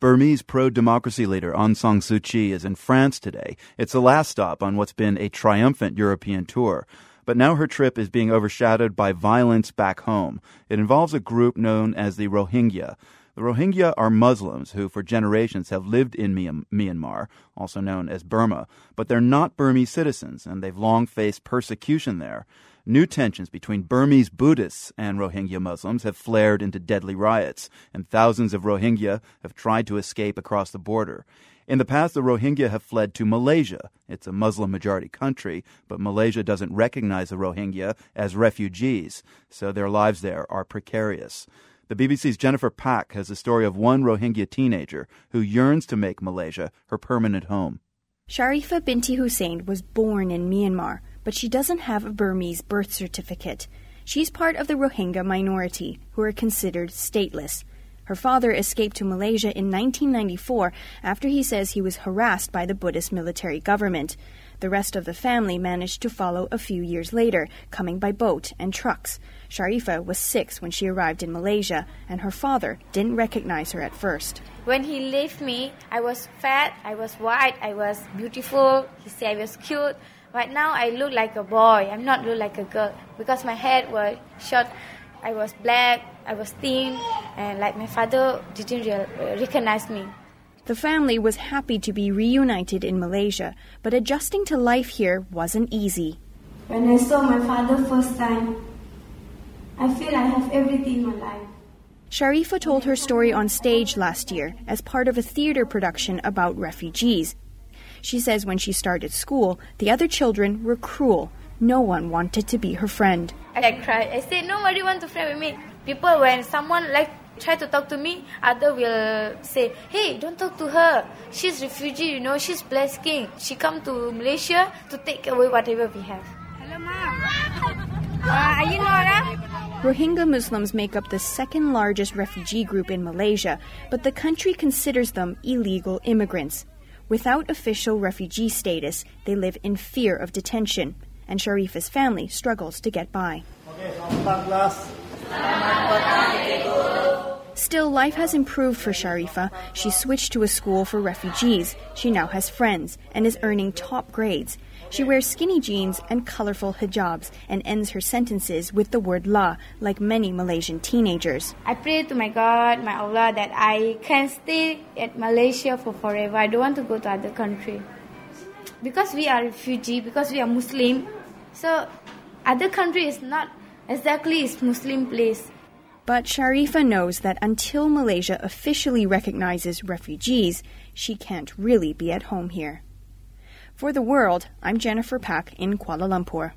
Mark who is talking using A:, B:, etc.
A: Burmese pro democracy leader Aung San Suu Kyi is in France today. It's the last stop on what's been a triumphant European tour. But now her trip is being overshadowed by violence back home. It involves a group known as the Rohingya. The Rohingya are Muslims who, for generations, have lived in Myanmar, also known as Burma, but they're not Burmese citizens, and they've long faced persecution there. New tensions between Burmese Buddhists and Rohingya Muslims have flared into deadly riots, and thousands of Rohingya have tried to escape across the border. In the past, the Rohingya have fled to Malaysia. It's a Muslim majority country, but Malaysia doesn't recognize the Rohingya as refugees, so their lives there are precarious. The BBC's Jennifer Pak has the story of one Rohingya teenager who yearns to make Malaysia her permanent home.
B: Sharifa Binti Hussein was born in Myanmar but she doesn't have a Burmese birth certificate. She's part of the Rohingya minority, who are considered stateless. Her father escaped to Malaysia in 1994 after he says he was harassed by the Buddhist military government. The rest of the family managed to follow a few years later, coming by boat and trucks. Sharifa was six when she arrived in Malaysia, and her father didn't recognize her at first.
C: When he left me, I was fat, I was white, I was beautiful. He said I was cute. Right now, I look like a boy. I'm not look like a girl because my head was short. I was black. I was thin, and like my father didn't real, uh, recognize me.
B: The family was happy to be reunited in Malaysia, but adjusting to life here wasn't easy.
D: When I saw my father first time, I feel I have everything in my life.
B: Sharifa told her story on stage last year as part of a theater production about refugees she says when she started school, the other children were cruel. No one wanted to be her friend.
C: I cried. I said, nobody wants to friend with me. People, when someone like try to talk to me, other will say, hey, don't talk to her. She's refugee, you know, she's black skin. She come to Malaysia to take away whatever we have. Hello, mom. Uh, are
B: you Nora? Rohingya Muslims make up the second largest refugee group in Malaysia, but the country considers them illegal immigrants. Without official refugee status, they live in fear of detention, and Sharifa's family struggles to get by. Still, life has improved for Sharifa. She switched to a school for refugees. She now has friends and is earning top grades. She wears skinny jeans and colorful hijabs and ends her sentences with the word la, like many Malaysian teenagers.
C: I pray to my God, my Allah, that I can stay at Malaysia for forever. I don't want to go to other country. Because we are refugee, because we are Muslim, so other country is not exactly its Muslim place.
B: But Sharifa knows that until Malaysia officially recognizes refugees, she can't really be at home here. For the world, I'm Jennifer Pak in Kuala Lumpur.